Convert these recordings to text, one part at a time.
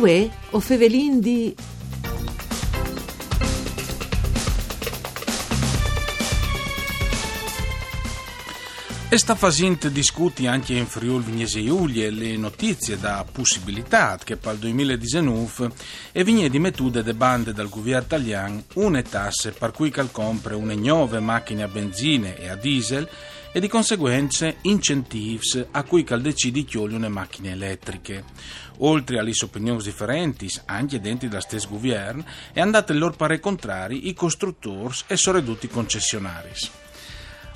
Uè, o Fevelin di... E sta facendo discuti anche in Friuli Vignese Giulie le notizie da possibilità che per il 2019 e vigne di mettude de bande dal governo italiano une tasse per cui cal compre une nuove macchine a benzine e a diesel e di conseguenze incentivi a cui cal decidi chioli une macchine elettriche. Oltre alle opinioni differenti, anche dentro da stesso governo, è andato il loro pare contrari i costruttori e soreduti concessionari.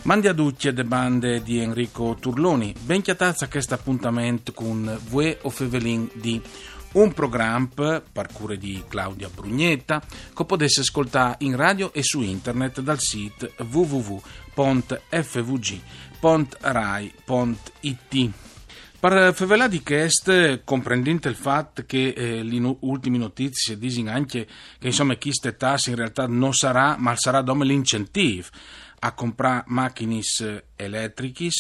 Mandi a ducce de bande di Enrico Turloni, ben chiatazza questo appuntamento con Vue o Fevelin di un programma per cure di Claudia Brugnetta che potesse ascoltare in radio e su internet dal sito www.fvg.rai.it. Per fevelà di queste, comprendente il fatto che eh, le ultime notizie dicono anche che insomma chi ste tasse in realtà non sarà, ma sarà come l'incentivo a comprare macchine elettriche,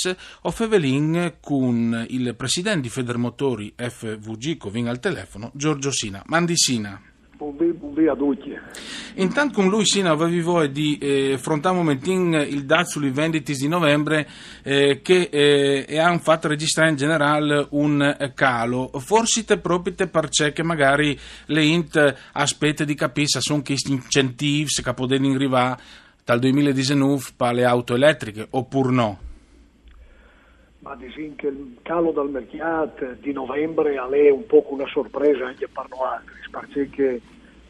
o Fevelin con il presidente di Federmotori FVG che viene al telefono, Giorgio Sina. Mandi Sina. Buongiorno a tutti. Intanto con lui Sina avevi voi di eh, affrontare un momentino il dato sulle vendite di novembre eh, che eh, hanno fatto registrare in generale un calo. Forse te proprio te perché che magari le int aspetta di capire se sono questi incentivi che possono arrivare dal 2019 per le auto elettriche oppure no? Ma disin il calo del mercato di novembre è un po' una sorpresa anche per noi perché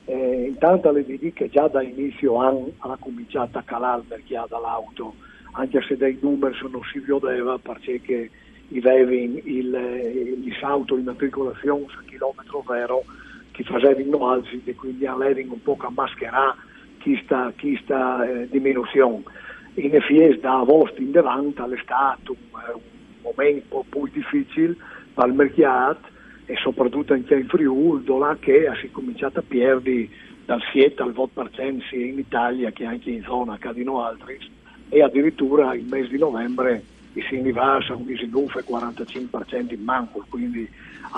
eh, intanto le dico che già da inizio anno ha cominciato a calare il mercato dell'auto, anche se dai numeri non si vedeva, perché i vevi il auto in matricolazione a chilometro zero che facevano alzi e quindi all'ering un po' a mascherare questa, questa eh, diminuzione. In effetti da agosto in davanti è stato un, un momento più difficile per il mercato e soprattutto anche in Friuli, dove che si è cominciato a perdere dal 7 al 20% sia in Italia che anche in zona Cadino Altri e addirittura il mese di novembre si arriva a un disinufo 45% in manco, quindi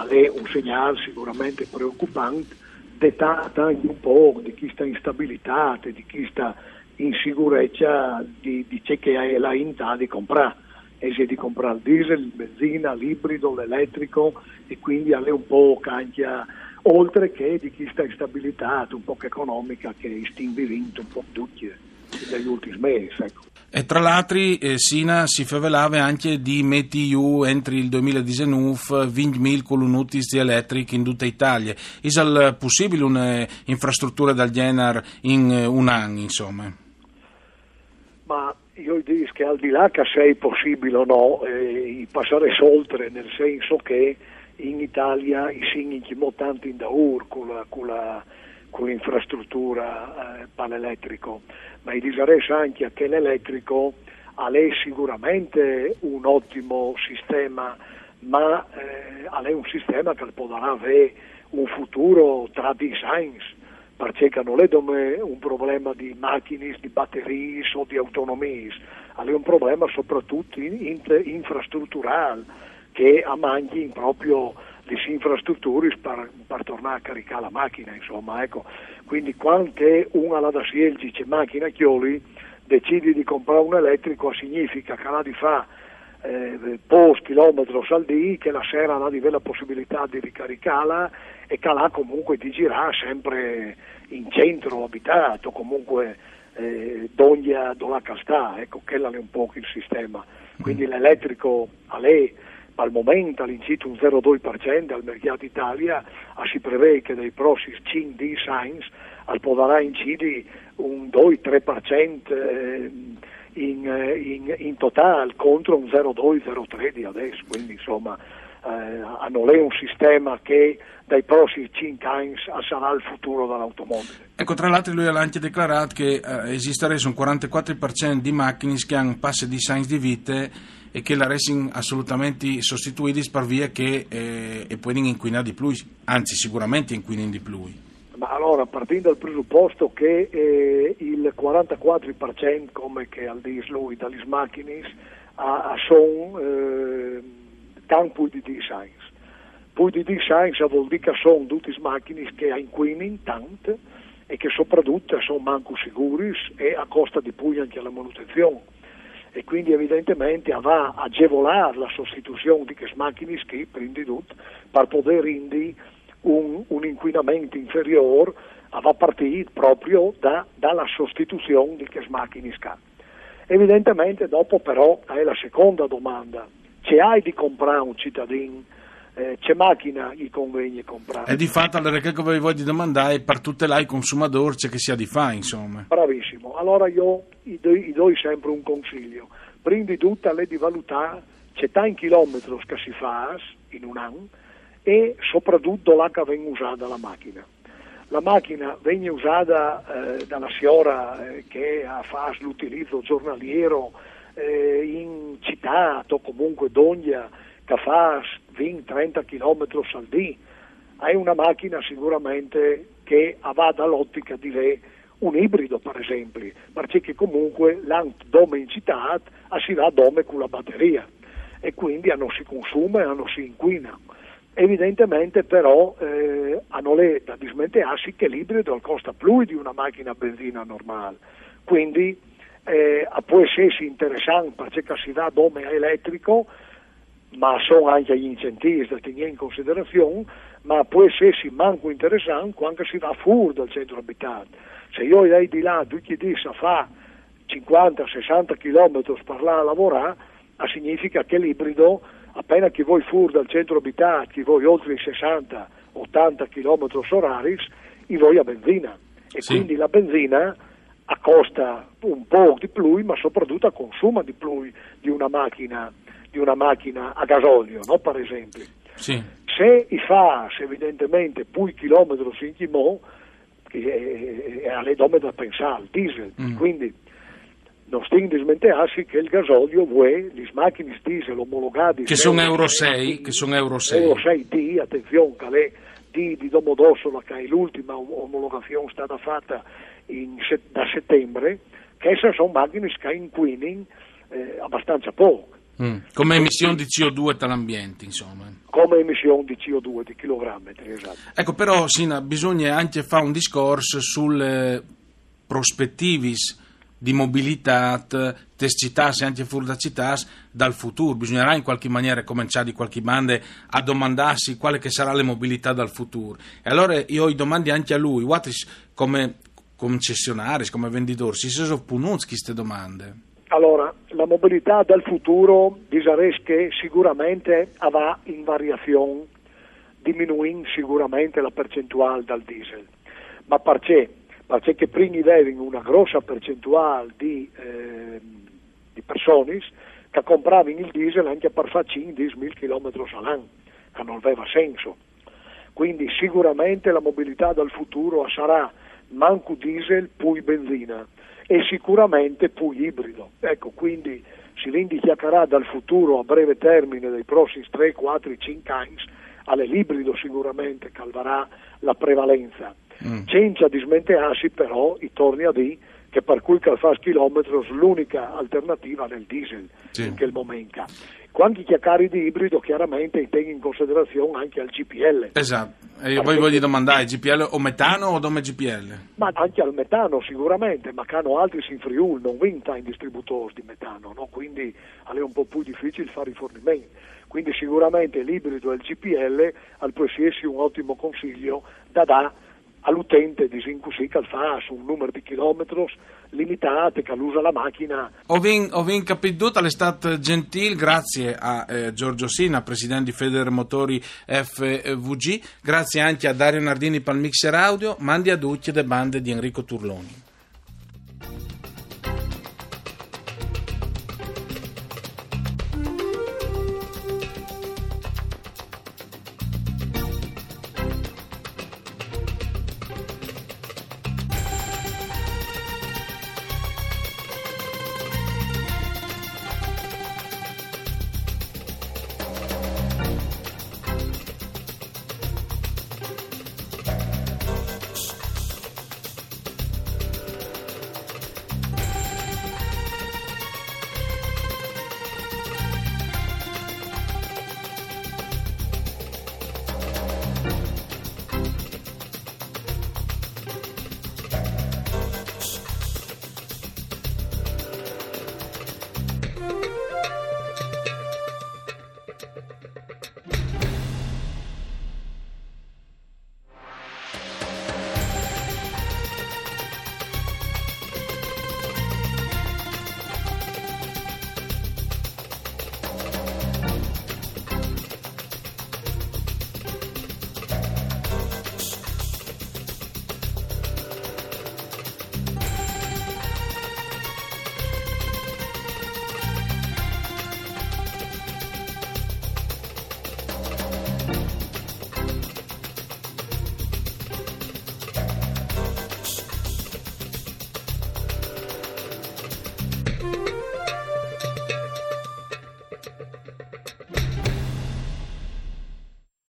è un segnale sicuramente preoccupante dettata anche un po' di questa instabilità, di questa insicurezza di, di ciò che hai la intà di comprare. E se di comprare il diesel, il benzina, l'ibrido, l'elettrico e quindi alle un po' cambia, oltre che di questa instabilità un po' economica che stiamo vivendo un po' tutti negli ultimi mesi. Ecco. E tra l'altro eh, Sina si favelava anche di giù entro il 2019 20.000 colonnutis elettriche in tutta Italia. È possibile un'infrastruttura del genere in eh, un anno, insomma? Ma io dico che al di là che se è possibile o no, eh, passare oltre, nel senso che in Italia i segni tanto in daur con la, con la con l'infrastruttura eh, panelettrico, ma il disares anche che l'elettrico è sicuramente un ottimo sistema, ma eh, è un sistema che potrà avere un futuro tra designs, perché non è un problema di macchine, di batterie o di autonomie, è un problema soprattutto in, in, infrastrutturale che a manchi proprio le infrastrutture per, per, tornare a caricare la macchina, insomma, ecco. Quindi quando una la da Sielgi c'è macchina chioli, decidi di comprare un elettrico significa che la di fa eh, post chilometro al dì, che la sera ha di la possibilità di ricaricarla e che là comunque ti gira sempre in centro abitato, comunque eh, doglia dove sta, ecco, quello è un po' il sistema. Quindi mm. l'elettrico a lei al momento all'incito un 0,2% al mercato Italia, si prevede che nei prossimi 5 signs al potrà incidere un 2-3% eh, in, eh, in, in totale contro un 0,2-0,3 di adesso, quindi insomma eh, non è un sistema che dai prossimi 5 anni sarà il futuro dell'automobile. Ecco, tra l'altro lui ha anche dichiarato che eh, esisterebbe un 44% di macchine che hanno passi di signs di vite e che la racing assolutamente sostituiti per via che eh, poi inquinare di più, anzi sicuramente inquinano di più. Ma allora, partendo dal presupposto che eh, il 44% come che al dis lui dalle macchine sono eh, campo di design, Poi di senza vuol dire che sono tutte macchine che inquinano tanto e che soprattutto sono manco sicuri e a costa di poi anche la manutenzione e quindi evidentemente va a agevolare la sostituzione di queste macchine che prima di tutto per poter rendere un, un, inquinamento inferiore va partire proprio da, dalla sostituzione di queste macchine che evidentemente dopo però è la seconda domanda. C'è hai di comprare un cittadino eh, c'è macchina gli conviene comprare. E di fatto allora che vi voglio domandare per tutte i consumatori c'è che sia di fa insomma. Bravissimo, allora io gli do, do sempre un consiglio, prima di tutto è di valutare c'è tanti chilometri che si fa in un anno e soprattutto là che viene usata la macchina. La macchina viene usata eh, dalla signora eh, che fa l'utilizzo giornaliero eh, in città o comunque d'ogna che fa 20-30 km al dì, hai una macchina sicuramente che va dall'ottica di lei un ibrido per esempio, perché comunque l'ant dome in città si va dome con la batteria e quindi non si consuma e non si inquina. Evidentemente però eh, hanno le da dismentearsi che l'ibrido costa più di una macchina a benzina normale, quindi eh, può essere interessante perché si va dome elettrico ma sono anche gli incentivi da tenere in considerazione, ma può essersi manco interessante quando si va fuori dal centro abitato. Se io lei di là tutti i giorni fa 50-60 km per là a lavorare, significa che l'ibrido, appena che voi fuori dal centro abitato, che voi oltre i 60-80 km orari, i voi a benzina. E sì. quindi la benzina costa un po' di più, ma soprattutto consuma di più di una macchina di una macchina a gasolio, no? per esempio. Sì. Se i fa evidentemente più chilometri in chimò, che è alle dome da pensare, il diesel, mm. quindi non stiamo dismentearsi che il gasolio vuole le macchine diesel omologate che sono Euro 6 che sono Euro 6 Euro 6D attenzione che è di, di Domodossola che è l'ultima omologazione stata fatta in, da settembre che sono macchine che inquinano eh, abbastanza poco Mm. Come emissione di CO2 dall'ambiente, insomma. Come emissione di CO2 di chilogrammetri, esatto. Ecco, però, Sina, bisogna anche fare un discorso sulle prospettive di mobilità, tescitarsi anche fuori da città, dal futuro. Bisognerà in qualche maniera cominciare di qualche bande a domandarsi quale che sarà la mobilità dal futuro. E allora io domandi anche a lui, come concessionari, come venditori, si sono puniti queste domande? Allora, la mobilità del futuro direi che sicuramente avrà in variazione, diminuendo sicuramente la percentuale dal diesel. Ma perché? Perché che prima avevano una grossa percentuale di, eh, di persone che compravano il diesel anche per fare 10.000 km all'anno, che non aveva senso. Quindi sicuramente la mobilità del futuro sarà manco diesel, poi benzina e sicuramente poi ibrido. Ecco, quindi si l'indichiacherà dal futuro a breve termine dei prossimi 3, 4, 5 anni all'ibrido sicuramente calverà la prevalenza. Mm. Senza dismentearsi però i torni a dire che per cui calfas chilometri l'unica alternativa nel diesel sì. in quel momento. Quando chiacchieri di ibrido chiaramente tengo in considerazione anche al GPL. Esatto, e io poi voglio domandare, GPL o metano o dome GPL? Ma anche al metano sicuramente, ma hanno altri in Friuli, non vinta in distributori di metano, no? quindi è un po' più difficile fare rifornimenti. Quindi sicuramente l'ibrido e il GPL al possiedersi un ottimo consiglio da dare all'utente di così che fa su un numero di chilometri limitato che usa la macchina. Ho vin, ho vin capito all'estate gentile grazie a eh, Giorgio Sina, presidente di Feder Motori FVG, grazie anche a Dario Nardini per il mixer audio, mandi a ducce le bande di Enrico Turloni.